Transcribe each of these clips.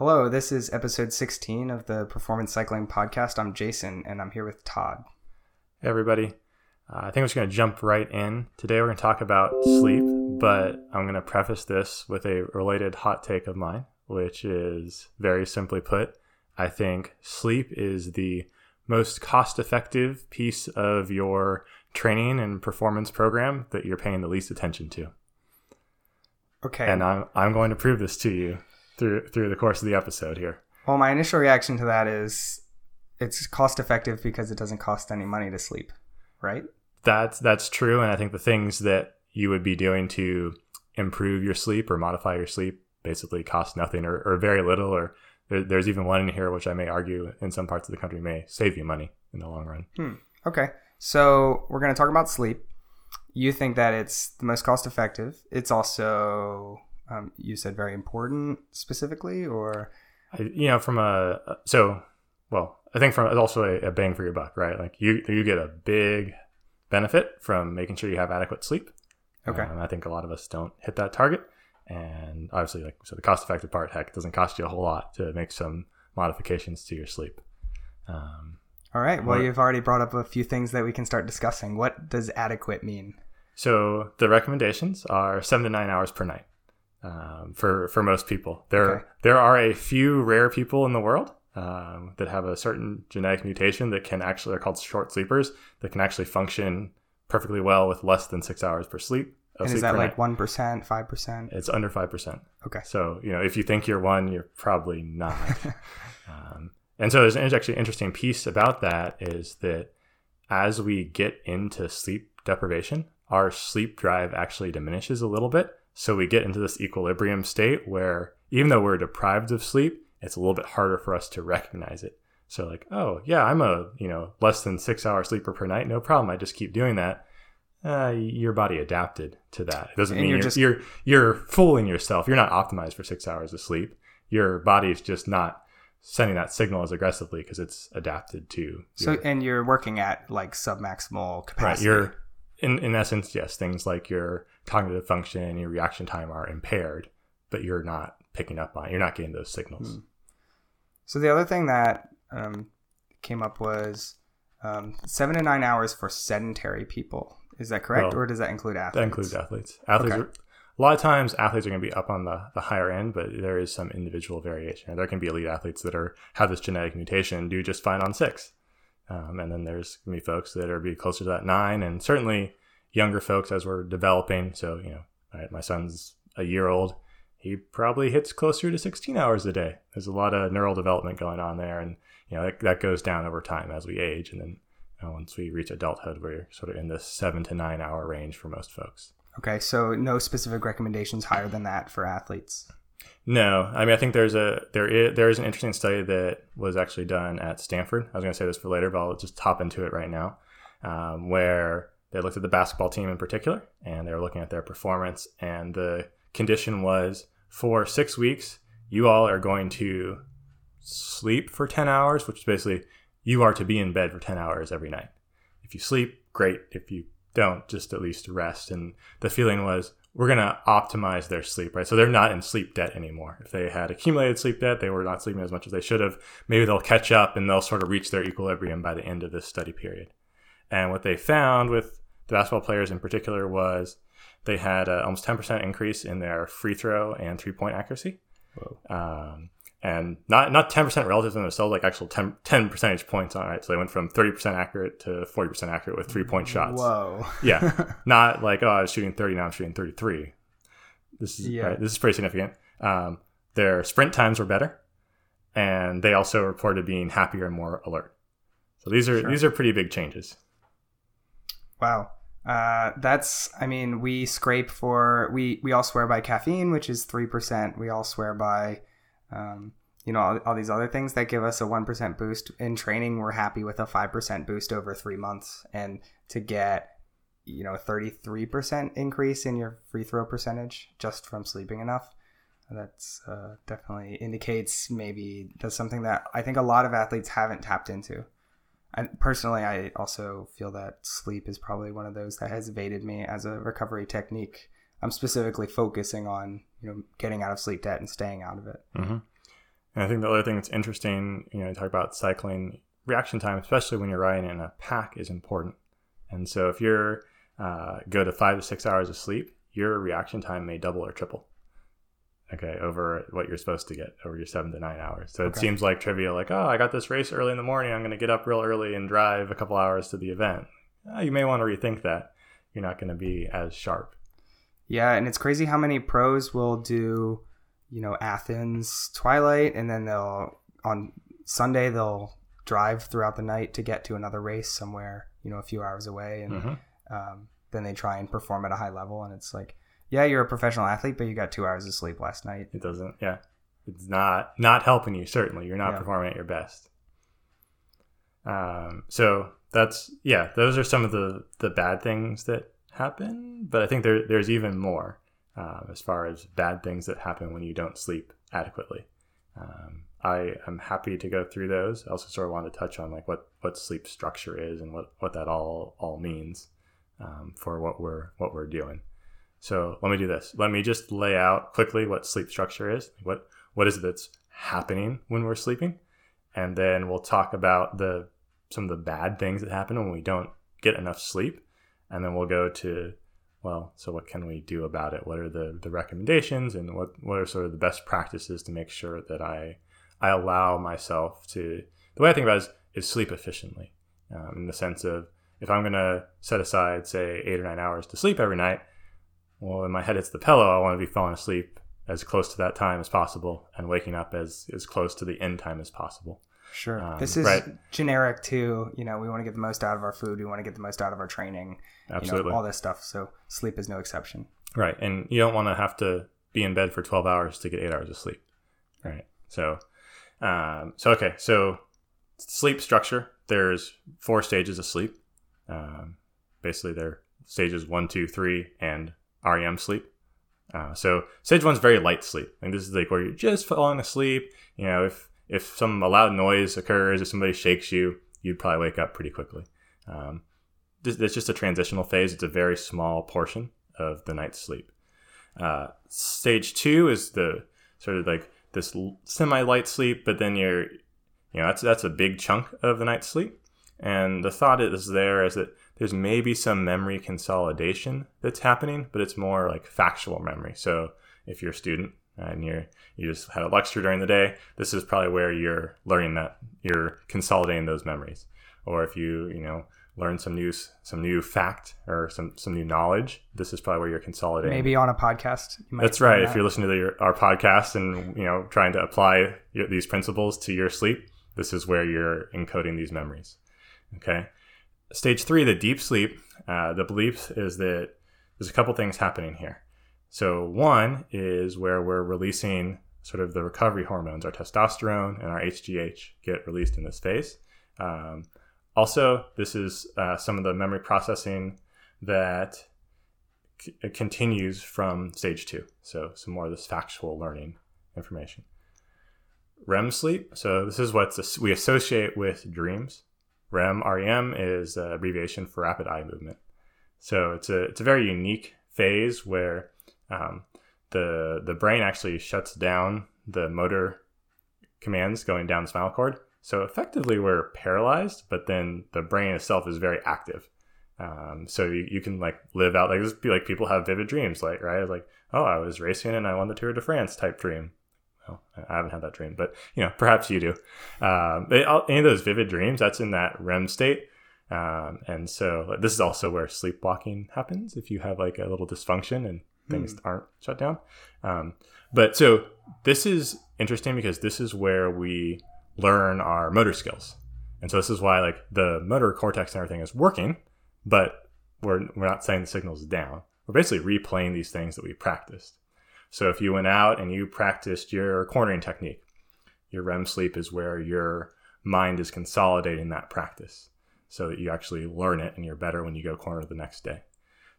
Hello, this is episode 16 of the Performance Cycling Podcast. I'm Jason and I'm here with Todd. Hey, everybody. Uh, I think we're just going to jump right in. Today, we're going to talk about sleep, but I'm going to preface this with a related hot take of mine, which is very simply put I think sleep is the most cost effective piece of your training and performance program that you're paying the least attention to. Okay. And I'm, I'm going to prove this to you through through the course of the episode here. Well, my initial reaction to that is it's cost effective because it doesn't cost any money to sleep, right? That's that's true, and I think the things that you would be doing to improve your sleep or modify your sleep basically cost nothing or, or very little. Or there, there's even one in here which I may argue in some parts of the country may save you money in the long run. Hmm. Okay, so we're going to talk about sleep. You think that it's the most cost effective. It's also um, you said very important specifically, or I, you know, from a so well, I think from it's also a, a, bang for your buck, right? Like you you get a big benefit from making sure you have adequate sleep. Okay, um, I think a lot of us don't hit that target, and obviously, like so, the cost effective part, heck, doesn't cost you a whole lot to make some modifications to your sleep. Um, All right. Well, you've already brought up a few things that we can start discussing. What does adequate mean? So the recommendations are seven to nine hours per night um, for for most people. There okay. there are a few rare people in the world um, that have a certain genetic mutation that can actually are called short sleepers that can actually function perfectly well with less than six hours per sleep. And sleep is that like one percent, five percent? It's under five percent. Okay. So you know if you think you're one, you're probably not. um, and so there's an actually interesting piece about that is that as we get into sleep deprivation, our sleep drive actually diminishes a little bit so we get into this equilibrium state where even though we're deprived of sleep, it's a little bit harder for us to recognize it. So like, oh yeah, I'm a you know less than six hour sleeper per night, no problem. I just keep doing that. Uh, your body adapted to that. It doesn't and mean you're, you're just you're you're fooling yourself. You're not optimized for six hours of sleep. Your body is just not sending that signal as aggressively because it's adapted to. So and you're working at like submaximal capacity. Right. You're in, in essence, yes, things like your cognitive function, and your reaction time are impaired, but you're not picking up on, you're not getting those signals. Hmm. So the other thing that um, came up was um, seven to nine hours for sedentary people. Is that correct, well, or does that include athletes? That includes athletes. Athletes okay. are, a lot of times athletes are going to be up on the, the higher end, but there is some individual variation. There can be elite athletes that are have this genetic mutation do just fine on six. Um, and then there's gonna be folks that are be closer to that nine, and certainly younger folks as we're developing. So you know, right, my son's a year old. He probably hits closer to 16 hours a day. There's a lot of neural development going on there, and you know that, that goes down over time as we age, and then you know, once we reach adulthood, we're sort of in the seven to nine hour range for most folks. Okay, so no specific recommendations higher than that for athletes. No, I mean I think there's a there is there is an interesting study that was actually done at Stanford. I was going to say this for later, but I'll just hop into it right now, um, where they looked at the basketball team in particular, and they were looking at their performance, and the condition was for six weeks you all are going to sleep for ten hours, which is basically you are to be in bed for ten hours every night. If you sleep, great. If you don't, just at least rest. And the feeling was we're going to optimize their sleep, right? So they're not in sleep debt anymore. If they had accumulated sleep debt, they were not sleeping as much as they should have. Maybe they'll catch up and they'll sort of reach their equilibrium by the end of this study period. And what they found with the basketball players in particular was they had a almost 10% increase in their free throw and three point accuracy. Um, and not not 10% relative to themselves, like actual 10, 10 percentage points on it. So they went from 30% accurate to 40% accurate with three point shots. Whoa. yeah. Not like, oh, I was shooting 30, now I'm shooting 33. This is, yeah. Right, this is pretty significant. Um, their sprint times were better. And they also reported being happier and more alert. So these are sure. these are pretty big changes. Wow. Uh, that's I mean, we scrape for we we all swear by caffeine, which is three percent. We all swear by um, you know, all, all, these other things that give us a 1% boost in training. We're happy with a 5% boost over three months. And to get, you know, 33% increase in your free throw percentage just from sleeping enough, that's uh, definitely indicates maybe that's something that I think a lot of athletes haven't tapped into. I, personally, I also feel that sleep is probably one of those that has evaded me as a recovery technique. I'm specifically focusing on you know getting out of sleep debt and staying out of it. Mm-hmm. And I think the other thing that's interesting, you know, you talk about cycling reaction time, especially when you're riding in a pack, is important. And so if you're uh, go to five to six hours of sleep, your reaction time may double or triple. Okay, over what you're supposed to get over your seven to nine hours. So it seems like trivial, like, oh, I got this race early in the morning. I'm going to get up real early and drive a couple hours to the event. Uh, you may want to rethink that. You're not going to be as sharp. Yeah, and it's crazy how many pros will do, you know, Athens Twilight, and then they'll on Sunday they'll drive throughout the night to get to another race somewhere, you know, a few hours away, and Mhm. um, then they try and perform at a high level, and it's like, yeah, you're a professional athlete, but you got two hours of sleep last night. It doesn't, yeah. It's not not helping you. Certainly, you're not Yeah. performing at your best. Um, so that's yeah. Those are some of the the bad things that happen, but I think there there's even more um, as far as bad things that happen when you don't sleep adequately. Um, I am happy to go through those. I also sort of want to touch on like what what sleep structure is and what what that all all means um, for what we're what we're doing. So let me do this. Let me just lay out quickly what sleep structure is. What what is it that's happening when we're sleeping, and then we'll talk about the some of the bad things that happen when we don't get enough sleep, and then we'll go to well, so what can we do about it? What are the the recommendations, and what what are sort of the best practices to make sure that I I allow myself to the way I think about it is, is sleep efficiently, um, in the sense of if I'm going to set aside say eight or nine hours to sleep every night well, in my head, it's the pillow. I want to be falling asleep as close to that time as possible and waking up as, as close to the end time as possible. Sure. Um, this is right. generic too. You know, we want to get the most out of our food. We want to get the most out of our training. Absolutely. You know, all this stuff. So sleep is no exception. Right. And you don't want to have to be in bed for 12 hours to get eight hours of sleep. Right. So, um, so, okay. So, sleep structure there's four stages of sleep. Um, basically, they're stages one, two, three, and REM sleep. Uh, so stage one's very light sleep. Like this is like where you're just falling asleep. You know, if if some loud noise occurs, if somebody shakes you, you'd probably wake up pretty quickly. Um, this, it's just a transitional phase. It's a very small portion of the night's sleep. Uh, stage two is the sort of like this semi light sleep, but then you're, you know, that's that's a big chunk of the night's sleep. And the thought is there is that there's maybe some memory consolidation that's happening, but it's more like factual memory. So if you're a student and you're you just had a lecture during the day, this is probably where you're learning that you're consolidating those memories. Or if you you know learn some new some new fact or some some new knowledge, this is probably where you're consolidating. Maybe on a podcast. You might That's right. If you're listening to your, our podcast and you know trying to apply your, these principles to your sleep, this is where you're encoding these memories. Okay. Stage three, the deep sleep. Uh, the belief is that there's a couple things happening here. So one is where we're releasing sort of the recovery hormones, our testosterone and our HGH get released in this phase. Um, also, this is uh, some of the memory processing that c- continues from stage two. So some more of this factual learning information. REM sleep. So this is what we associate with dreams. REM REM is abbreviation for rapid eye movement. So it's a it's a very unique phase where um, the the brain actually shuts down the motor commands going down the spinal cord. So effectively, we're paralyzed, but then the brain itself is very active. Um, so you, you can like live out like this. Be like people have vivid dreams, like right, like oh, I was racing and I won the Tour de France type dream. Well, I haven't had that dream, but you know, perhaps you do. Um, any of those vivid dreams, that's in that REM state. Um, and so this is also where sleepwalking happens if you have like a little dysfunction and things aren't shut down. Um, but so this is interesting because this is where we learn our motor skills. And so this is why like the motor cortex and everything is working, but we're, we're not setting the signals down. We're basically replaying these things that we practiced. So if you went out and you practiced your cornering technique, your REM sleep is where your mind is consolidating that practice so that you actually learn it and you're better when you go corner the next day.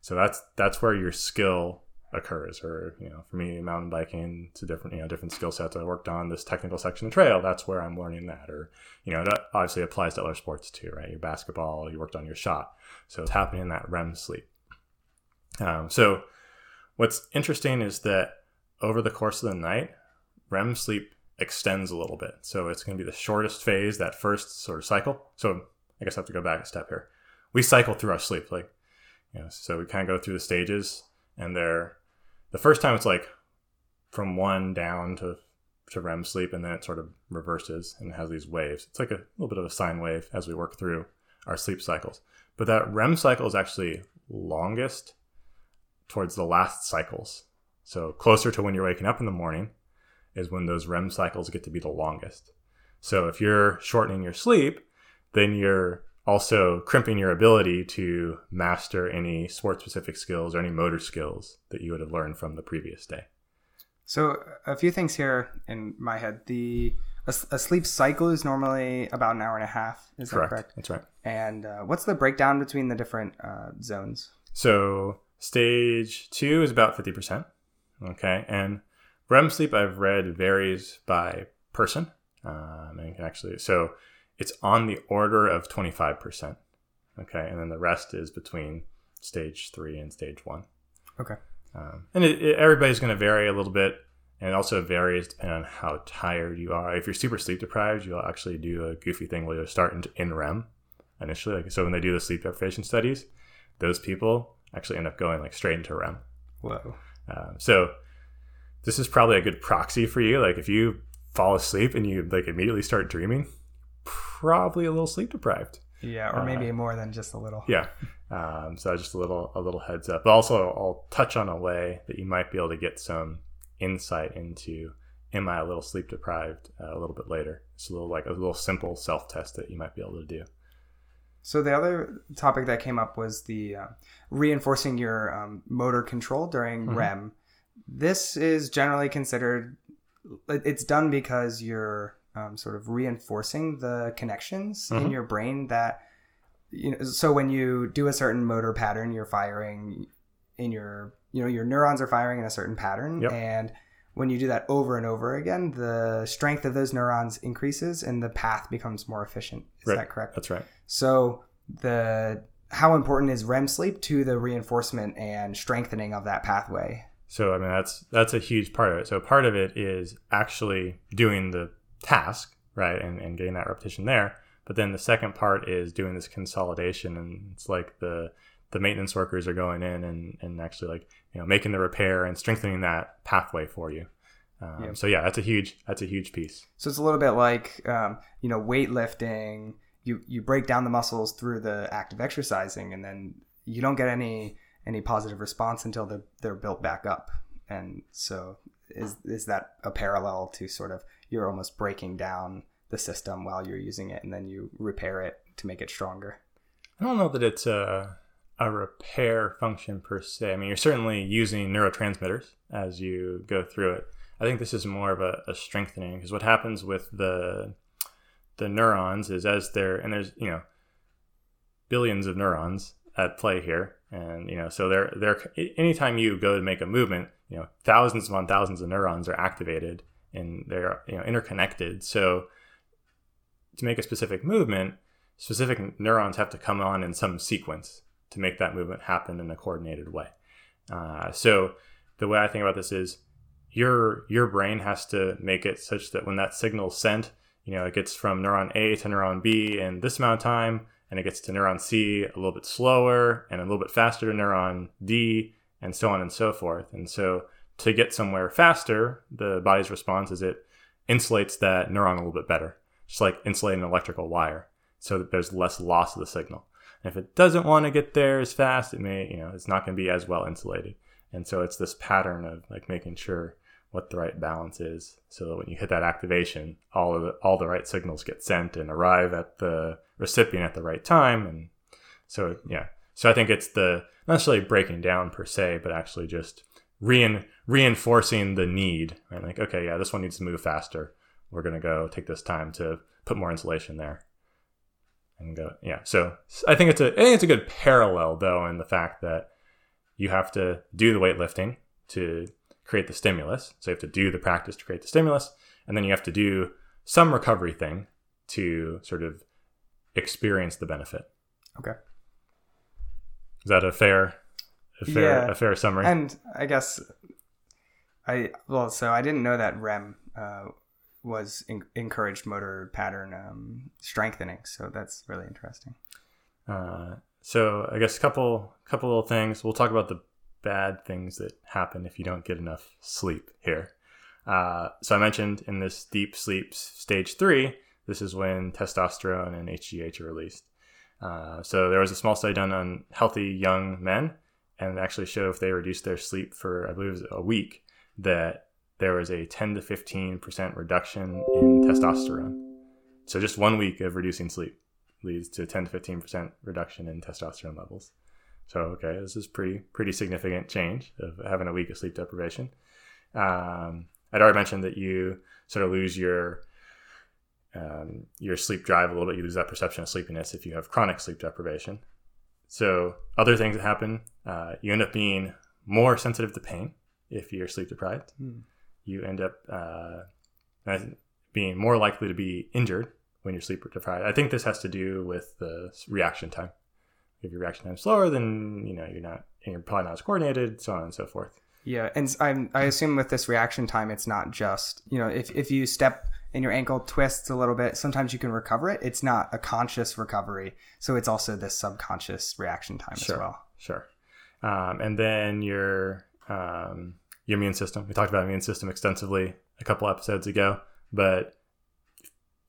So that's that's where your skill occurs. Or you know, for me, mountain biking, it's a different you know different skill sets. I worked on this technical section of trail. That's where I'm learning that. Or you know, that obviously applies to other sports too, right? Your basketball, you worked on your shot. So it's happening in that REM sleep. Um, so what's interesting is that over the course of the night, REM sleep extends a little bit. So it's going to be the shortest phase, that first sort of cycle. So I guess I have to go back a step here. We cycle through our sleep, like, you know, so we kind of go through the stages, and they're the first time it's like from one down to to REM sleep, and then it sort of reverses and has these waves. It's like a little bit of a sine wave as we work through our sleep cycles. But that REM cycle is actually longest towards the last cycles. So closer to when you're waking up in the morning is when those REM cycles get to be the longest. So if you're shortening your sleep, then you're also crimping your ability to master any sport specific skills or any motor skills that you would have learned from the previous day. So a few things here in my head. The a, a sleep cycle is normally about an hour and a half. Is correct. that correct? That's right. And uh, what's the breakdown between the different uh, zones? So stage two is about fifty percent. Okay, and REM sleep I've read varies by person, um, and can actually so it's on the order of twenty five percent. Okay, and then the rest is between stage three and stage one. Okay. Um, and it, it, everybody's going to vary a little bit, and it also varies depending on how tired you are. If you're super sleep deprived, you'll actually do a goofy thing where you'll start in, in REM initially. Like, so when they do the sleep deprivation studies, those people actually end up going like straight into REM. Whoa. Um, so this is probably a good proxy for you. Like if you fall asleep and you like immediately start dreaming, probably a little sleep deprived. Yeah, or maybe uh, more than just a little. Yeah. Um, so just a little a little heads up. But also, I'll touch on a way that you might be able to get some insight into am I a little sleep deprived uh, a little bit later. It's a little like a little simple self test that you might be able to do. So the other topic that came up was the uh, reinforcing your um, motor control during mm-hmm. REM. This is generally considered it's done because you're um, sort of reinforcing the connections mm-hmm. in your brain that you know so when you do a certain motor pattern you're firing in your you know your neurons are firing in a certain pattern yep. and when you do that over and over again the strength of those neurons increases and the path becomes more efficient is right. that correct that's right so the how important is REM sleep to the reinforcement and strengthening of that pathway so I mean that's that's a huge part of it. So part of it is actually doing the task, right, and, and getting that repetition there. But then the second part is doing this consolidation, and it's like the the maintenance workers are going in and, and actually like you know making the repair and strengthening that pathway for you. Um, yeah. So yeah, that's a huge that's a huge piece. So it's a little bit like um, you know weightlifting. You you break down the muscles through the act of exercising, and then you don't get any any positive response until they're they're built back up. And so is is that a parallel to sort of you're almost breaking down the system while you're using it and then you repair it to make it stronger? I don't know that it's a, a repair function per se. I mean you're certainly using neurotransmitters as you go through it. I think this is more of a, a strengthening because what happens with the the neurons is as they're and there's you know billions of neurons at play here. And you know so they're they're anytime you go to make a movement you know thousands upon thousands of neurons are activated and they're you know interconnected. So to make a specific movement specific neurons have to come on in some sequence to make that movement happen in a coordinated way. Uh, so the way i think about this is your your brain has to make it such that when that signal sent you know it gets from neuron a to neuron b in this amount of time and it gets to neuron c a little bit slower and a little bit faster to neuron d and so on and so forth. And so to get somewhere faster, the body's response is it insulates that neuron a little bit better, just like insulating an electrical wire, so that there's less loss of the signal. And if it doesn't want to get there as fast, it may, you know, it's not going to be as well insulated. And so it's this pattern of like making sure what the right balance is, so that when you hit that activation, all of the all the right signals get sent and arrive at the recipient at the right time. And so yeah, so I think it's the not necessarily breaking down per se, but actually just rein, reinforcing the need. Right? Like, okay, yeah, this one needs to move faster. We're gonna go take this time to put more insulation there, and go. Yeah. So I think it's a I think it's a good parallel though in the fact that you have to do the weightlifting to create the stimulus. So you have to do the practice to create the stimulus, and then you have to do some recovery thing to sort of experience the benefit. Okay. Is that a fair, a fair, yeah. a fair summary? And I guess I well, so I didn't know that REM uh, was in, encouraged motor pattern um, strengthening. So that's really interesting. Uh, so I guess a couple couple little things. We'll talk about the bad things that happen if you don't get enough sleep here. Uh, so I mentioned in this deep sleep stage three, this is when testosterone and HGH are released. Uh, so there was a small study done on healthy young men, and actually showed if they reduced their sleep for I believe it was a week, that there was a 10 to 15 percent reduction in testosterone. So just one week of reducing sleep leads to 10 to 15 percent reduction in testosterone levels. So okay, this is pretty pretty significant change of having a week of sleep deprivation. Um, I'd already mentioned that you sort of lose your um, your sleep drive a little bit. You lose that perception of sleepiness if you have chronic sleep deprivation. So other things that happen, uh, you end up being more sensitive to pain if you're sleep deprived. Hmm. You end up uh, being more likely to be injured when you're sleep deprived. I think this has to do with the reaction time. If your reaction time is slower, then you know you're not, and you're probably not as coordinated, so on and so forth. Yeah, and I'm, I assume with this reaction time, it's not just you know if if you step and your ankle twists a little bit, sometimes you can recover it. It's not a conscious recovery, so it's also this subconscious reaction time sure, as well. Sure. Um, and then your um, your immune system. We talked about immune system extensively a couple episodes ago, but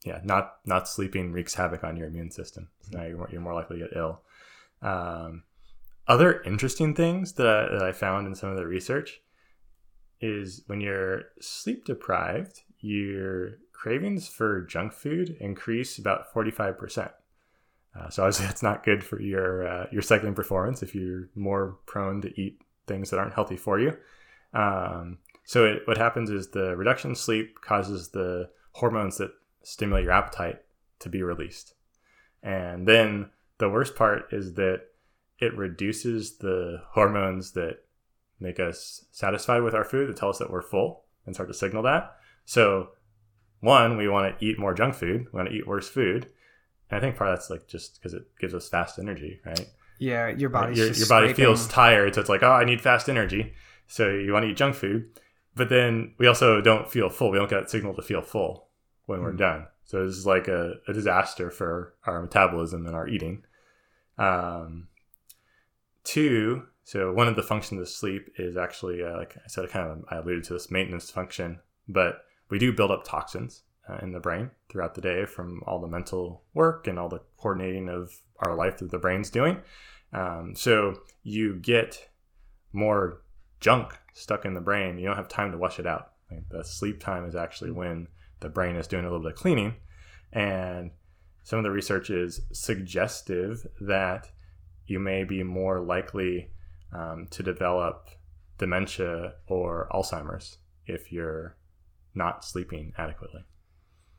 yeah, not not sleeping wreaks havoc on your immune system. So now you're more, you're more likely to get ill. Um, other interesting things that I, that I found in some of the research is when you're sleep deprived, your cravings for junk food increase about 45%. Uh, so obviously that's not good for your uh, your cycling performance if you're more prone to eat things that aren't healthy for you. Um, so it, what happens is the reduction in sleep causes the hormones that stimulate your appetite to be released, and then the worst part is that it reduces the hormones that make us satisfied with our food that tell us that we're full and start to signal that. So one, we want to eat more junk food. We want to eat worse food. And I think part of that's like just because it gives us fast energy, right? Yeah, your body your, your body feels tired, so it's like, oh, I need fast energy. So you want to eat junk food, but then we also don't feel full. We don't get that signal to feel full when mm. we're hmm. done. So this is like a, a, disaster for our metabolism and our eating. Um, two, so one of the functions of sleep is actually, uh, like I said, kind of I alluded to this maintenance function, but we do build up toxins uh, in the brain throughout the day from all the mental work and all the coordinating of our life that the brain's doing. Um, so you get more junk stuck in the brain. You don't have time to wash it out. Like the sleep time is actually when the brain is doing a little bit of cleaning. And some of the research is suggestive that you may be more likely um, to develop dementia or Alzheimer's if you're not sleeping adequately.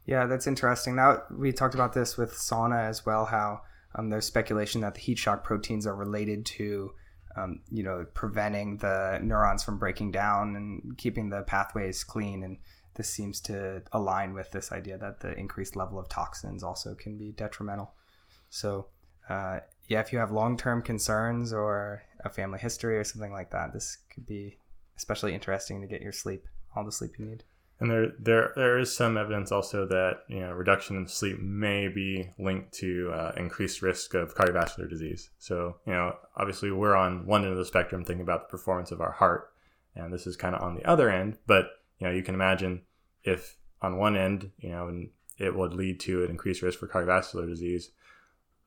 Yeah, that's interesting. Now we talked about this with sauna as well. How um, there's speculation that the heat shock proteins are related to, um, you know, preventing the neurons from breaking down and keeping the pathways clean. And this seems to align with this idea that the increased level of toxins also can be detrimental. So, uh, yeah, if you have long-term concerns or a family history or something like that, this could be especially interesting to get your sleep, all the sleep you need. And there, there, there is some evidence also that you know reduction in sleep may be linked to uh, increased risk of cardiovascular disease. So you know, obviously, we're on one end of the spectrum thinking about the performance of our heart, and this is kind of on the other end. But you know, you can imagine if on one end, you know, it would lead to an increased risk for cardiovascular disease.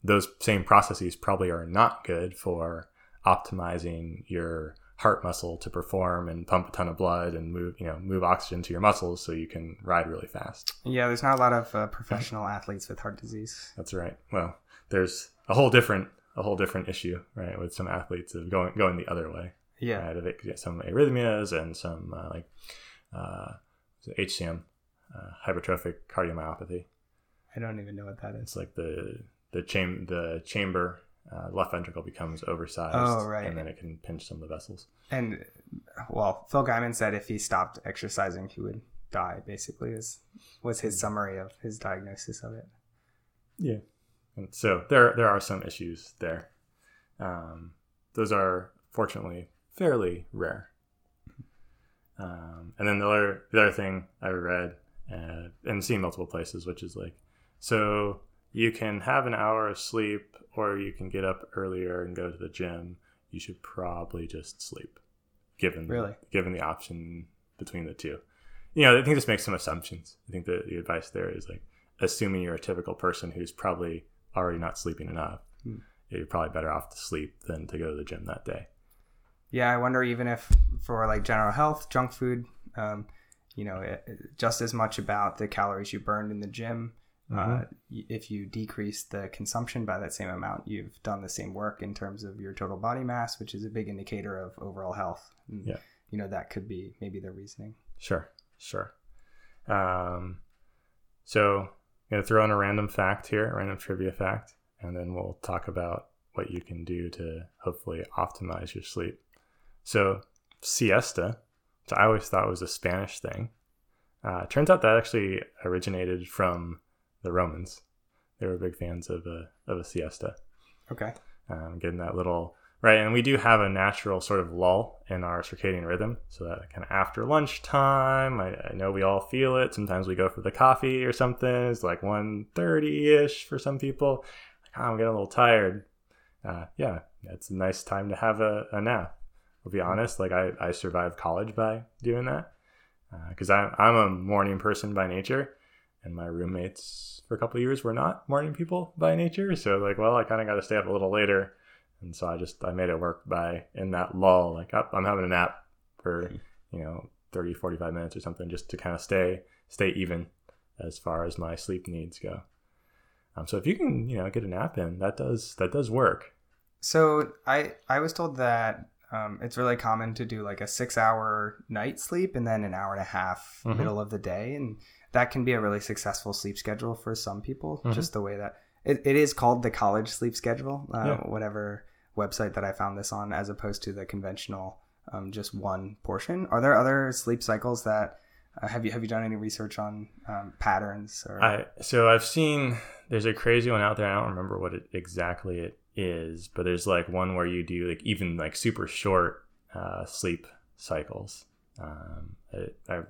Those same processes probably are not good for optimizing your heart muscle to perform and pump a ton of blood and move you know move oxygen to your muscles so you can ride really fast yeah there's not a lot of uh, professional athletes with heart disease that's right well there's a whole different a whole different issue right with some athletes of going going the other way yeah right? Some arrhythmias and some uh, like uh, hcm uh, hypertrophic cardiomyopathy i don't even know what that is it's like the the cham- the chamber uh, left ventricle becomes oversized. Oh, right. And then it can pinch some of the vessels. And well, Phil Gaimon said if he stopped exercising, he would die. Basically, is was his summary of his diagnosis of it. Yeah, and so there there are some issues there. Um, those are fortunately fairly rare. Um, and then the other the other thing I read uh, and seen multiple places, which is like, so you can have an hour of sleep, or you can get up earlier and go to the gym. You should probably just sleep, given Really? given the option between the two. You know, I think this makes some assumptions. I think that the advice there is like assuming you're a typical person who's probably already not sleeping enough. Hmm. You're probably better off to sleep than to go to the gym that day. Yeah, I wonder even if for like general health, junk food, um, you know, it, just as much about the calories you burned in the gym. Uh, Mhm. y- if you decrease the consumption by that same amount, you've done the same work in terms of your total body mass, which is a big indicator of overall health. And, Yeah. You know, that could be maybe the reasoning. Sure, sure. Um, so I'm gonna throw in a random fact here, a random trivia fact, and then we'll talk about what you can do to hopefully optimize your sleep. So siesta, which I always thought was a Spanish thing, uh, turns out that actually originated from the Romans. They were big fans of a of a siesta. Okay. um, getting that little right and we do have a natural sort of lull in our circadian rhythm. So that kind of after lunchtime I, I know we all feel it. Sometimes we go for the coffee or something. It's like 1.30ish for some people. Like, oh, i'm getting a little tired. Uh, yeah it's a nice time to have a, a nap i'll be honest like i, I survived college by doing that because I'm, I'm a morning person by nature and my roommates for a couple of years were not morning people by nature so like well i kind of got to stay up a little later and so i just i made it work by in that lull like up i'm having a nap for you know 30 45 minutes or something just to kind of stay stay even as far as my sleep needs go. Um, so if you can you know get a nap in that does that does work. So I I was told that um, it's really common to do like a six hour night sleep and then an hour and a half Mhm. middle of the day, and that can be a really successful sleep schedule for some people. Mhm. Just the way that it, it is called the college sleep schedule, uh, Yeah. whatever website that I found this on, as opposed to the conventional um, just one portion. Are there other sleep cycles that uh, have you have you done any research on um, patterns or I so I've seen there's a crazy one out there. I don't remember what it exactly it is, but there's like one where you do like even like super short uh, sleep cycles. Um, it, I,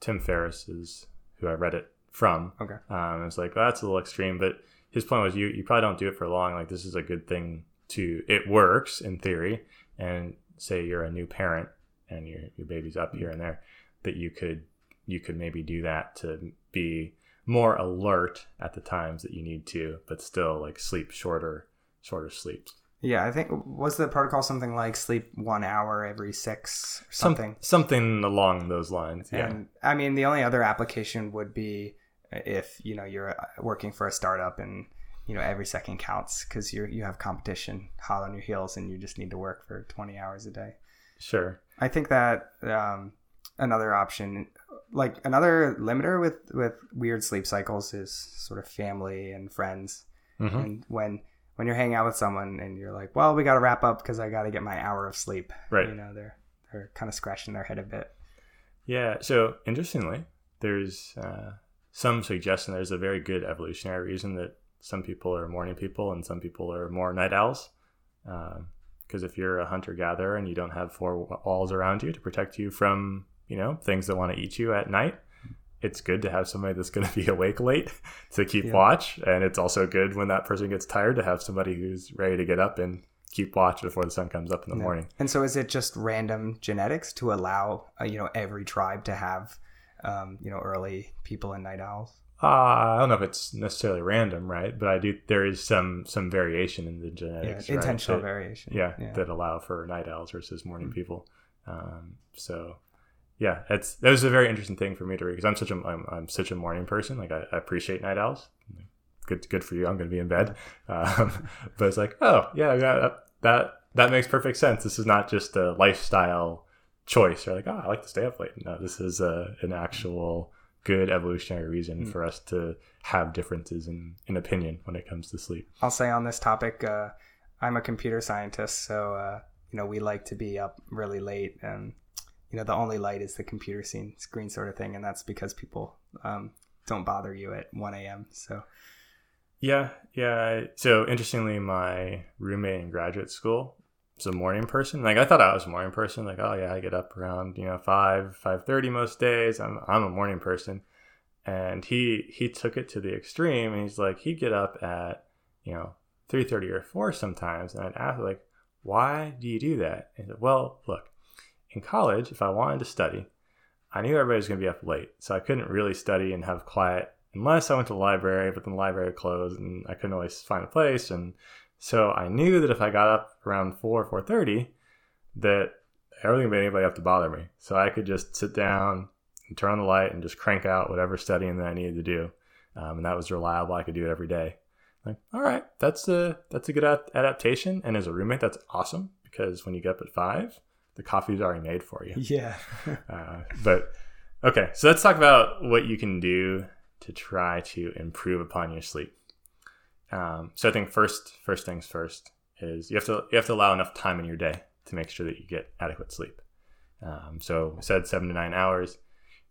Tim Ferriss is who I read it from. Okay. Um, it's like that's a little extreme, but his point was you you probably don't do it for long. Like this is a good thing to it works in theory, and say you're a new parent and your your baby's up here and there, that you could you could maybe do that to be more alert at the times that you need to, but still like sleep shorter shorter sleeps. yeah I think was the protocol something like sleep one hour every six or Some- something. something along those lines. Yeah. And I mean, the only other application would be if you know you're uh, working for a startup and you know every second counts because you you have competition hot on your heels and you just need to work for 20 hours a day. sure. I think that um, another option, like another limiter with with weird sleep cycles, is sort of family and friends. hmm And when when you're hanging out with someone and you're like, well, we got to wrap up because I got to get my hour of sleep. Right. You know, they're they're kind of scratching their head a bit. Yeah. So interestingly, there's uh, some suggestion there's a very good evolutionary reason that some people are morning people and some people are more night owls. Because if you're a hunter gatherer and you don't have four walls around you to protect you from you know things that want to eat you at night, it's good to have somebody that's going to be awake late to keep Yeah. watch, and it's also good when that person gets tired to have somebody who's ready to get up and keep watch before the sun comes up in the Yeah. morning. And so, is it just random genetics to allow uh, you know every tribe to have um, you know early people and night owls? Uh, I don't know if it's necessarily random, right? But I do. There is some some variation in the Yeah, genetics, right, intentional that- variation. yeah, yeah. that allow for night owls versus morning Mm. people. Um, so, yeah, it's that was a very interesting thing for me to read because I'm such a I'm, I'm such a morning person. Like I, I appreciate night owls. Good good for you. I'm going to be in bed, um, but it's like oh yeah, yeah that, that that makes perfect sense. This is not just a lifestyle choice. You're like oh I like to stay up late. No, this is a, an actual good evolutionary reason Mm. for us to have differences in, in opinion when it comes to sleep. I'll say on this topic, uh, I'm a computer scientist, so uh, you know we like to be up really late, and you know the only light is the computer scene screen sort of thing, and that's because people um, don't bother you at 1 a.m. So Yeah, yeah. So interestingly, my roommate in graduate school was a morning person. Like I thought I was a morning person. Like oh yeah, I get up around you know five five thirty most days. I'm I'm a morning person. and he he took it to the extreme and he's like he'd get up at you know 3.30 or 4 sometimes and i'd ask like why do you do that and he said well look in college if i wanted to study i knew everybody was going to be up late so i couldn't really study and have quiet unless i went to the library but then the library closed and i couldn't always find a place and so i knew that if i got up around 4 or 4.30 that I don't think anybody have to bother me. So I could just sit down and turn on the light and just crank out whatever studying that I needed to do. Um, and that was reliable. I could do it every day. Like, all right, that's a that's a good adaptation. And as a roommate, that's awesome because when you get up at five, the coffee's already made for you. Yeah. uh, but okay, so let's talk about what you can do to try to improve upon your sleep. Um, so I think first first things first is you have to you have to allow enough time in your day to make sure that you get adequate sleep. Um, so we said seven to nine hours.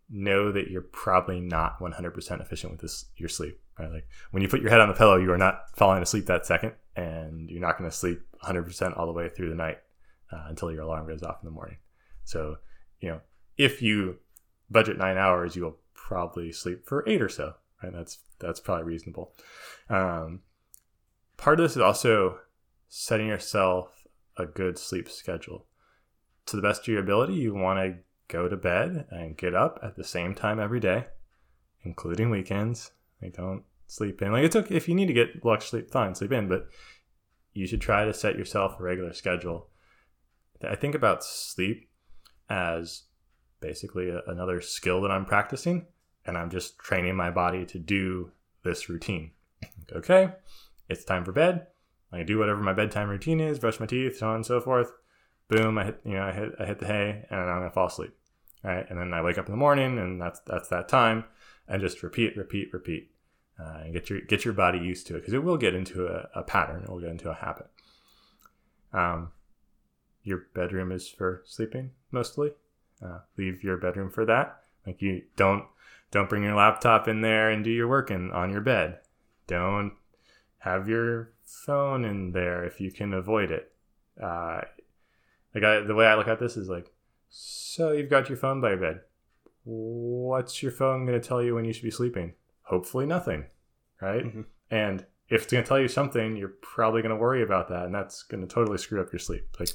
Know that you're probably not 100% efficient with this your sleep. Right? Like when you put your head on the pillow, you are not falling asleep that second, and you're not going to sleep 100% all the way through the night uh, until your alarm goes off in the morning. So you know if you budget nine hours, you'll probably sleep for eight or so. Right? That's that's probably reasonable. Um, part of this is also setting yourself a good sleep schedule. To the best of your ability, you want to go to bed and get up at the same time every day, including weekends. Like don't sleep in. Like it's okay if you need to get luck sleep, fine, sleep in, but you should try to set yourself a regular schedule. I think about sleep as basically a, another skill that I'm practicing, and I'm just training my body to do this routine. Okay, it's time for bed. I do whatever my bedtime routine is, brush my teeth, so on and so forth. Boom, I hit you know I hit I hit the hay, and I'm gonna fall asleep. Right, and then I wake up in the morning, and that's that's that time, and just repeat, repeat, repeat, uh, and get your get your body used to it because it will get into a, a, pattern. It will get into a habit. Um, your bedroom is for sleeping mostly. Uh, leave your bedroom for that. Like you don't don't bring your laptop in there and do your work in, on your bed. Don't have your phone in there if you can avoid it. Uh, like I, the way I look at this is like, so you've got your phone by your bed. What's your phone going to tell you when you should be sleeping? Hopefully nothing, right? Mm-hmm. And if it's going to tell you something, you're probably going to worry about that, and that's going to totally screw up your sleep. Like,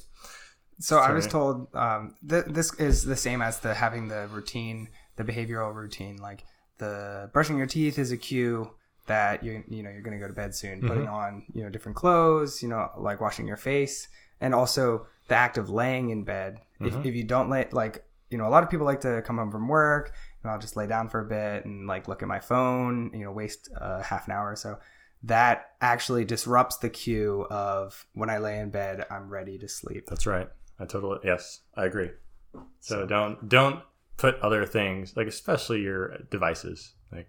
so sorry. I was told um, th- this is the same as the having the routine, the behavioral routine. Like the brushing your teeth is a cue that you you know you're going to go to bed soon, mm-hmm. putting on you know different clothes, you know like washing your face, and also the act of laying in bed. Mm-hmm. If, if you don't lay like you know a lot of people like to come home from work, and I'll just lay down for a bit and like look at my phone, you know, waste uh, half an hour or so. That actually disrupts the cue of when I lay in bed, I'm ready to sleep. That's right. I totally yes, I agree. So, so don't don't put other things like especially your devices like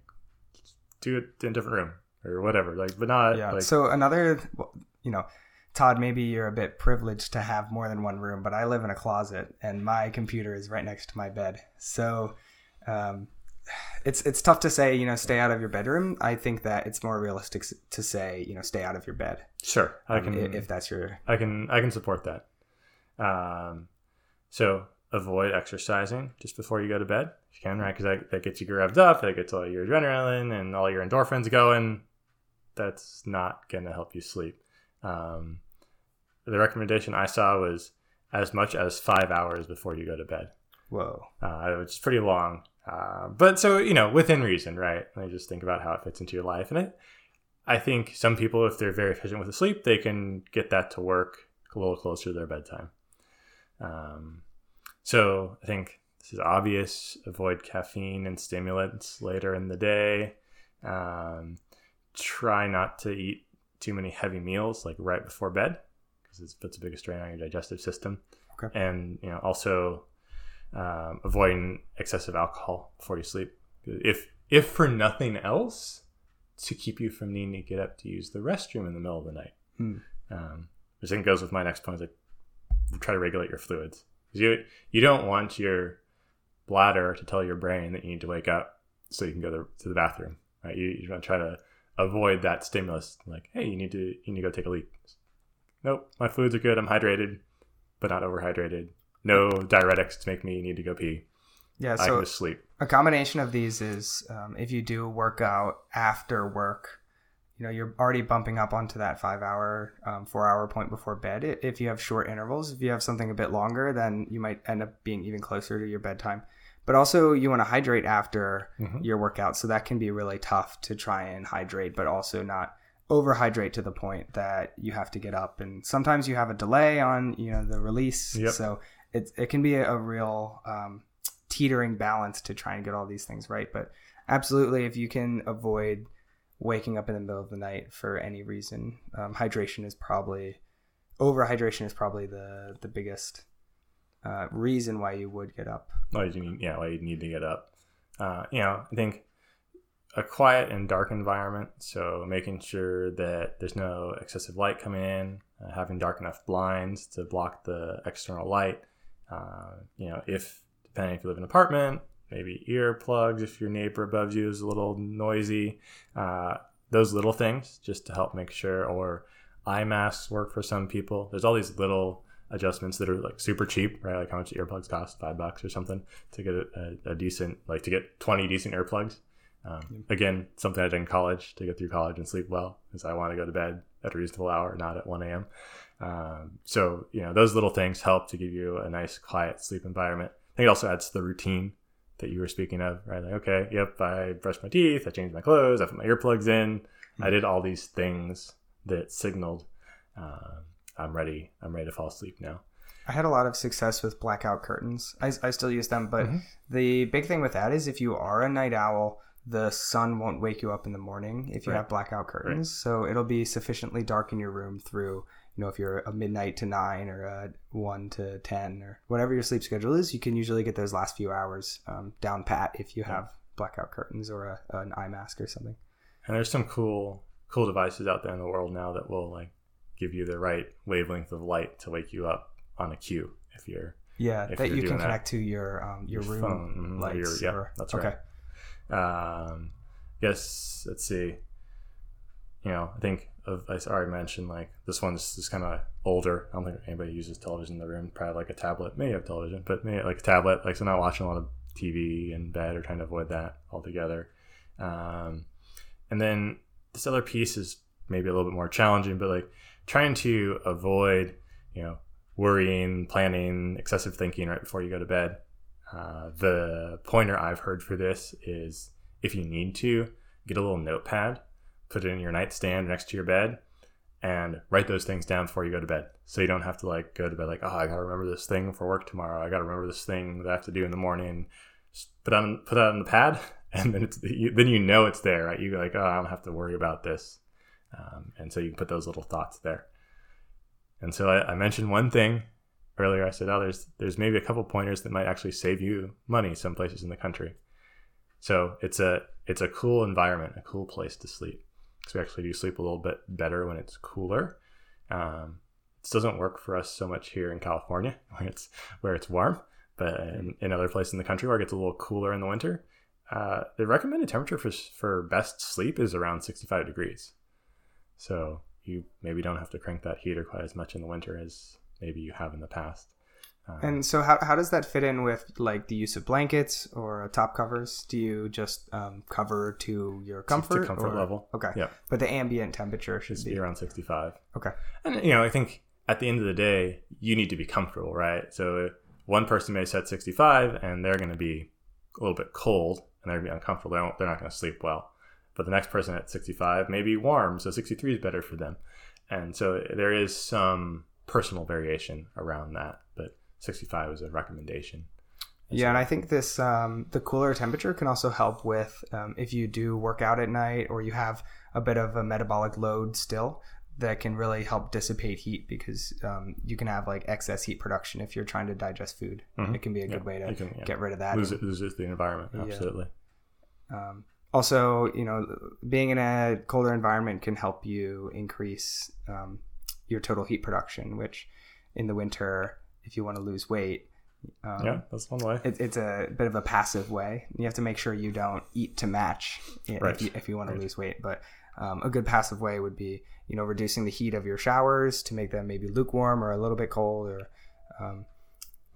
do it in a different room or whatever. Like, but not. Yeah. Like, so another, you know, Todd, maybe you're a bit privileged to have more than one room, but I live in a closet and my computer is right next to my bed. So, um, it's it's tough to say, you know, stay out of your bedroom. I think that it's more realistic to say, you know, stay out of your bed. Sure, I um, can if that's your. I can I can support that. Um, so avoid exercising just before you go to bed if you can, right? Because that, that gets you revved up, that gets all your adrenaline and all your endorphins going. That's not going to help you sleep. Um, the recommendation I saw was as much as five hours before you go to bed. Whoa. Uh, which is pretty long. Uh, but so, you know, within reason, right? I just think about how it fits into your life. And it, I think some people, if they're very efficient with the sleep, they can get that to work a little closer to their bedtime. Um, so I think this is obvious. Avoid caffeine and stimulants later in the day. Um, try not to eat too many heavy meals like right before bed because it puts a big strain on your digestive system. Okay. And you know also um, avoiding excessive alcohol before you sleep. If if for nothing else, to keep you from needing to get up to use the restroom in the middle of the night. Hmm. Um, which I think goes with my next point. Is like try to regulate your fluids. You you don't want your bladder to tell your brain that you need to wake up so you can go to, to the bathroom. Right? You, you want to try to avoid that stimulus. Like, hey, you need to you need to go take a leak. Nope, my fluids are good. I'm hydrated, but not overhydrated. No diuretics to make me need to go pee. Yeah, I so can just sleep. a combination of these is um, if you do work out after work, you know, you're already bumping up onto that five hour, um, four hour point before bed. If you have short intervals, if you have something a bit longer, then you might end up being even closer to your bedtime. But also, you want to hydrate after Mhm. your workout. So that can be really tough to try and hydrate, but also not overhydrate to the point that you have to get up. And sometimes you have a delay on, you know, the release. Yep. So it, it can be a, a real um, teetering balance to try and get all these things right. But absolutely, if you can avoid waking up in the middle of the night for any reason, um, hydration is probably overhydration is probably the the biggest uh, reason why you would get up. why you need yeah why you need to get up. Uh, you know i think a quiet and dark environment so making sure that there's no excessive light coming in uh, having dark enough blinds to block the external light. Uh, you know if depending if you live in an apartment maybe earplugs if your neighbor above you is a little noisy uh, those little things just to help make sure or eye masks work for some people there's all these little adjustments that are like super cheap, right? Like how much earplugs cost, five bucks or something to get a, a, decent, like to get 20 decent earplugs. Um, again, something I did in college to get through college and sleep well because I want to go to bed at a reasonable hour, not at 1 a.m. Um, so, you know, those little things help to give you a nice, quiet sleep environment. I think it also adds to the routine that you were speaking of, right? Like, okay, yep, I brushed my teeth, I changed my clothes, I put my earplugs in, I did all these things that signaled um, I'm ready. I'm ready to fall asleep now. I had a lot of success with blackout curtains. I, I still use them, but the big thing with that is if you are a night owl, the sun won't wake you up in the morning if you Right. have blackout curtains. So it'll be sufficiently dark in your room through, you know, if you're a midnight to nine or a one to 10 or whatever your sleep schedule is, you can usually get those last few hours um, down pat if you have blackout curtains or a, an eye mask or something. And there's some cool, cool devices out there in the world now that will like give you the right wavelength of light to wake you up on a cue if you're Yeah, If that you're you can doing that. connect to your um, your, Your room phone, mhm, or lights. your- yeah, or- that's okay. right. Um, yes, let's see. You know, I think of, I already mentioned like this one's just kind of older. I don't think anybody uses television in the room. Probably like a tablet. Maybe have television, but maybe like a tablet. Like so, not watching a lot of TV in bed or trying to avoid that altogether. Um, and then this other piece is maybe a little bit more challenging, but like trying to avoid, you know, worrying, planning, excessive thinking right before you go to bed. Uh, the pointer I've heard for this is if you need to, get a little notepad, put it in your nightstand next to your bed, and write those things down before you go to bed. So you don't have to like go to bed like, oh, I gotta remember this thing for work tomorrow. I gotta remember this thing that I have to do in the morning. Just put on put that on the pad, and then it's you, then you know it's there, right? You go like, oh, I don't have to worry about this, um, and so you can put those little thoughts there. And so I, I mentioned one thing earlier. I said, oh, there's there's maybe a couple pointers that might actually save you money some places in the country. So it's a it's a cool environment, a cool place to sleep. Because we actually do sleep a little bit better when it's cooler. Um, this doesn't work for us so much here in California, where it's where it's warm, but in, in other places in the country where it gets a little cooler in the winter, uh, the recommended temperature for for best sleep is around 65 degrees. So you maybe don't have to crank that heater quite as much in the winter as maybe you have in the past. Um, And so, how, how does that fit in with like the use of blankets or top covers? Do you just um, cover to your comfort, comfort or- level. Okay, Yeah. but the ambient temperature should should be be around 65. okay. And you know, I think at the end of the day, you need to be comfortable, right? So one person may set 65 and they're going to be a little bit cold and they're going to be uncomfortable. They they're not going to sleep well. But the next person at 65 may be warm, so 63 is better for them. And so there is some personal variation around that, but 65 is a recommendation. Yeah, and I think this um, the cooler temperature can also help with um, if you do work out at night or you have a bit of a metabolic load still that can really help dissipate heat because um, you can have like excess heat production if you're trying to digest food. Mhm. It can be a good Yeah, way to can, yeah. get rid of that. Lose it, loses the environment, Yeah. absolutely. Um, also, you know, being in a colder environment can help you increase um, your total heat production, which in the winter, if you want to lose weight, um, yeah, that's one way. it, it's a bit of a passive way. You have to make sure you don't eat to match Right. if you, if you want Right. to lose weight. But um, a good passive way would be, you know, reducing the heat of your showers to make them maybe lukewarm or a little bit cold. Or um,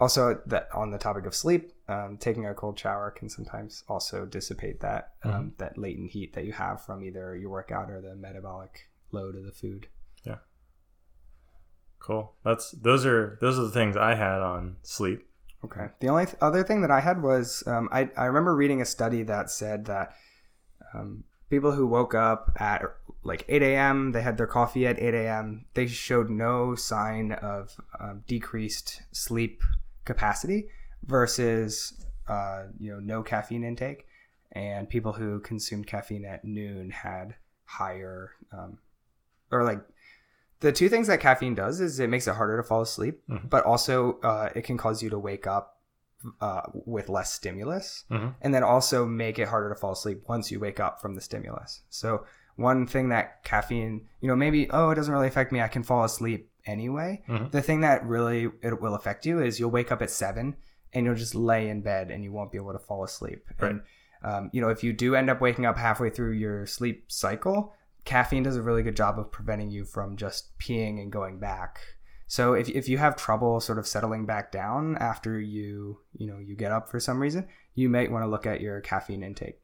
also that on the topic of sleep, um, taking a cold shower can sometimes also dissipate that um, Mm-hmm. that latent heat that you have from either your workout or the metabolic load of the food. Cool. That's those are those are the things I had on sleep. Okay. The only th- other thing that I had was um, I, I remember reading a study that said that um, people who woke up at like 8 a.m., they had their coffee at 8 a.m., they showed no sign of um, decreased sleep capacity versus, uh, you know, no caffeine intake. And people who consumed caffeine at noon had higher, um, or like, the two things that caffeine does is it makes it harder to fall asleep, Mhm. but also uh, it can cause you to wake up uh, with less stimulus, Mhm. and then also make it harder to fall asleep once you wake up from the stimulus. So one thing that caffeine, you know, maybe oh it doesn't really affect me, I can fall asleep anyway. Mhm. The thing that really it will affect you is you'll wake up at seven and you'll just lay in bed and you won't be able to fall asleep. Right. And um, you know, if you do end up waking up halfway through your sleep cycle, caffeine does a really good job of preventing you from just peeing and going back. So if, if you have trouble sort of settling back down after you you know you get up for some reason, you might want to look at your caffeine intake.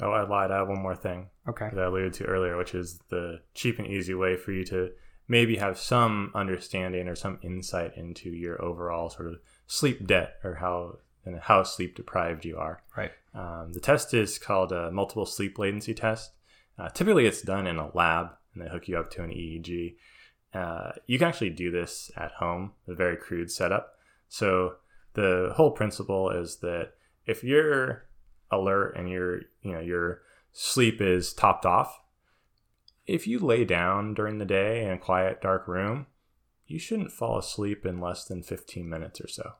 Oh, I lied. I have one more thing Okay. that I alluded to earlier, which is the cheap and easy way for you to maybe have some understanding or some insight into your overall sort of sleep debt or how and how sleep deprived you are. Right. Um, the test is called a multiple sleep latency test. Uh, typically, it's done in a lab, and they hook you up to an EEG. Uh, you can actually do this at home, a very crude setup. So the whole principle is that if you're alert and your you know your sleep is topped off, if you lay down during the day in a quiet, dark room, you shouldn't fall asleep in less than 15 minutes or so.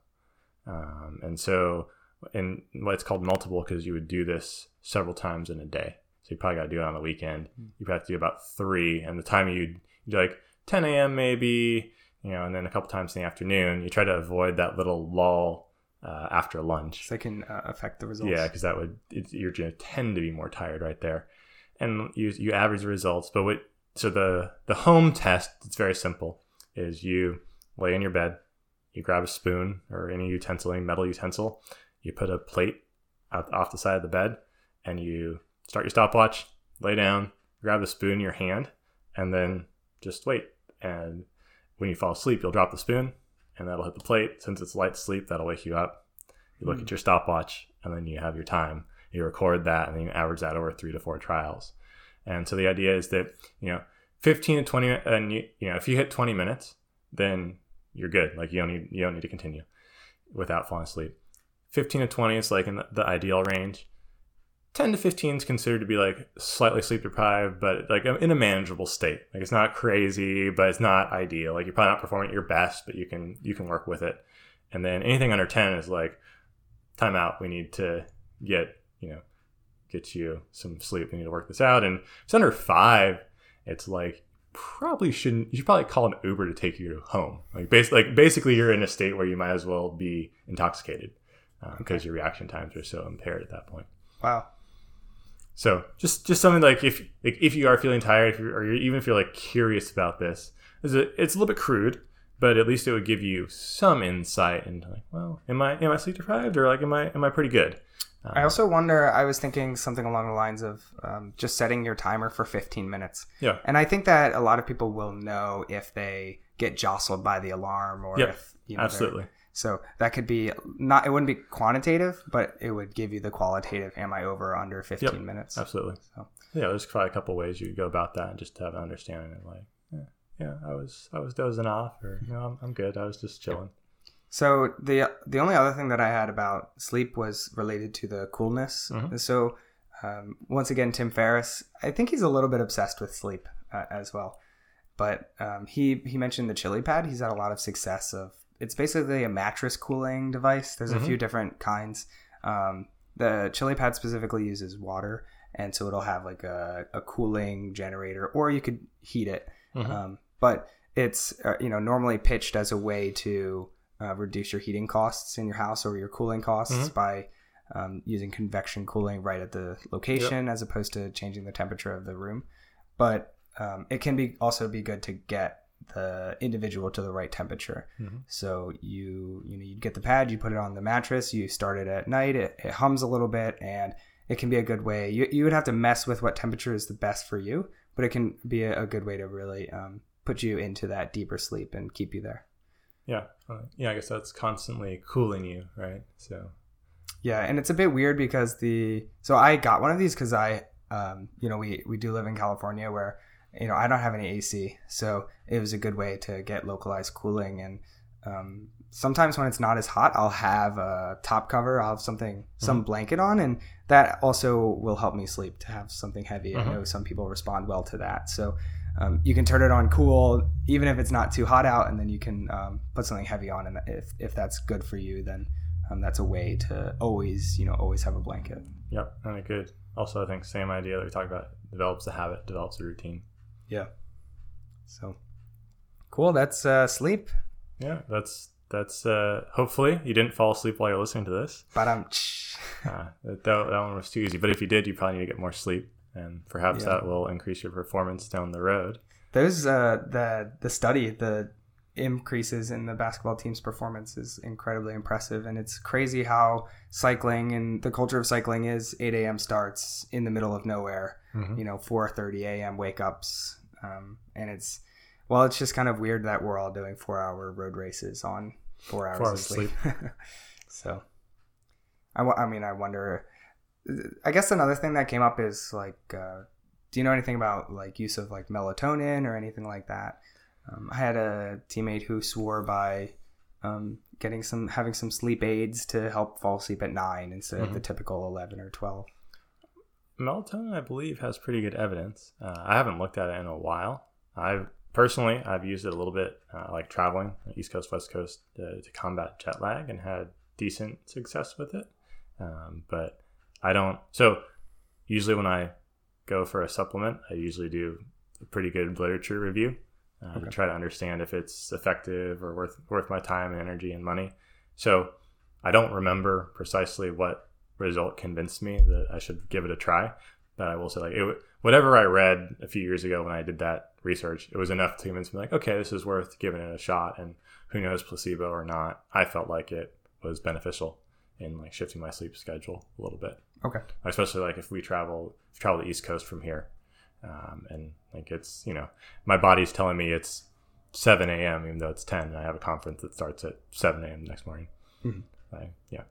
Um, and so, and what's called multiple because you would do this several times in a day. So you probably got to do it on the weekend. You have to do about three, and the time you'd do like 10 a.m. maybe, you know, and then a couple times in the afternoon. You try to avoid that little lull uh, after lunch. So it can uh, affect the results. Yeah, because that would it, you're going to tend to be more tired right there, and you you average the results. But what so the the home test it's very simple is you lay in your bed, you grab a spoon or any utensil, any metal utensil, you put a plate out, off the side of the bed, and you start your stopwatch, lay down, grab the spoon in your hand, and then just wait. And when you fall asleep, you'll drop the spoon, and that'll hit the plate. Since it's light sleep, that'll wake you up. You look Hmm. at your stopwatch, and then you have your time. You record that, and then you average that over three to four trials. And so the idea is that you know, 15 to 20, and you, you know, if you hit 20 minutes, then you're good. Like you don't need you don't need to continue without falling asleep. 15 to 20 is like in the, the ideal range. 10 to 15 is considered to be like slightly sleep deprived, but like in a manageable state. Like it's not crazy, but it's not ideal. Like you're probably not performing at your best, but you can you can work with it. And then anything under 10 is like time out. We need to get you know get you some sleep. We need to work this out. And if it's under five, it's like probably shouldn't. You should probably call an Uber to take you home. Like basically, like basically, you're in a state where you might as well be intoxicated uh, because your reaction times are so impaired at that point. Wow. So just just something like if like if you are feeling tired, if you're, or you even you're like curious about this, it's a, it's a little bit crude, but at least it would give you some insight into like, well, am I am I sleep deprived or like am I am I pretty good? Um, I also wonder. I was thinking something along the lines of um, just setting your timer for 15 minutes. Yeah. And I think that a lot of people will know if they get jostled by the alarm or Yep. if you know, Absolutely. So that could be not. It wouldn't be quantitative, but it would give you the qualitative. Am I over or under 15 Yep. minutes? Absolutely. So. Yeah, there's probably a couple ways you could go about that, and just to have an understanding of like, yeah, yeah, I was I was dozing off, or you know, I'm, I'm good. I was just chilling. So the the only other thing that I had about sleep was related to the coolness. Mhm. So um, once again, Tim Ferriss, I think he's a little bit obsessed with sleep uh, as well. But um, he he mentioned the Chili Pad. He's had a lot of success of. It's basically a mattress cooling device. There's Mhm. a few different kinds. Um, the Chili Pad specifically uses water, and so it'll have like a, a cooling generator, or you could heat it. Mhm. Um, but it's uh, you know normally pitched as a way to uh, reduce your heating costs in your house or your cooling costs Mhm. by um, using convection cooling right at the location as opposed to changing the temperature of the room. But um, it can be also be good to get the individual to the right temperature. Mhm. So you you know you get the pad, you put it on the mattress, you start it at night. It, it hums a little bit, and it can be a good way. You you would have to mess with what temperature is the best for you, but it can be a, a good way to really um, put you into that deeper sleep and keep you there. Yeah. Uh, yeah. I guess that's constantly cooling you, right? So. Yeah, and it's a bit weird because the so I got one of these because I um, you know we we do live in California where you know I don't have any AC, so it was a good way to get localized cooling. And um, sometimes when it's not as hot, I'll have a top cover, I'll have something some blanket on, and that also will help me sleep to have something heavy. I Mhm. know some people respond well to that, so. Um, you can turn it on cool even if it's not too hot out and then you can um, put something heavy on and if, if that's good for you then um, that's a way to always you know always have a blanket Yep. And good. Also, I think same idea that we talked about develops a habit, develops a routine. Yeah so cool that's uh, sleep Yeah. That's that's. uh Hopefully, you didn't fall asleep while you're listening to this. but um Uh, that, that one was too easy. But if you did, you probably need to get more sleep, and perhaps Yeah. that will increase your performance down the road. those uh the the study the increases in the basketball team's performance is incredibly impressive and it's crazy how cycling and the culture of cycling is 8 a.m starts in the middle of nowhere Mhm. you know 4:30 a.m. wake ups, um, and it's well, it's just kind of weird that we're all doing four hour road races on four hours, Four of hours sleep. so, I, I mean, I wonder. I guess another thing that came up is like, uh, do you know anything about like use of like melatonin or anything like that? Um, I had a teammate who swore by um, getting some having some sleep aids to help fall asleep at nine instead of the typical eleven or twelve. Melatonin, I believe, has pretty good evidence. Uh, I haven't looked at it in a while. I've personally, I've used it a little bit, uh, like traveling East Coast, West Coast, uh, to combat jet lag, and had decent success with it. Um, but I don't. So usually, when I go for a supplement, I usually do a pretty good literature review uh, to try to understand if it's effective or worth worth my time and energy and money. So I don't remember precisely what result convinced me that I should give it a try. But I will say, like, it, whatever I read a few years ago when I did that research, it was enough to convince me, like, okay, this is worth giving it a shot. And who knows, placebo or not, I felt like it was beneficial in like shifting my sleep schedule a little bit, Okay. especially like if we travel travel the East Coast from here, um, and like it's you know my body's telling me it's 7 a.m. even though it's 10, and I have a conference that starts at 7 a.m. next morning. Mhm. I, yeah.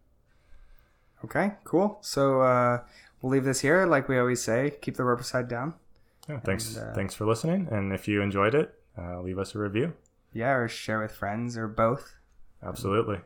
Okay, cool. So uh, we'll leave this here. Like we always say, keep the rubber side down. Yeah, thanks. And, uh, thanks for listening. And if you enjoyed it, uh, leave us a review. Yeah, or share with friends or both. Absolutely.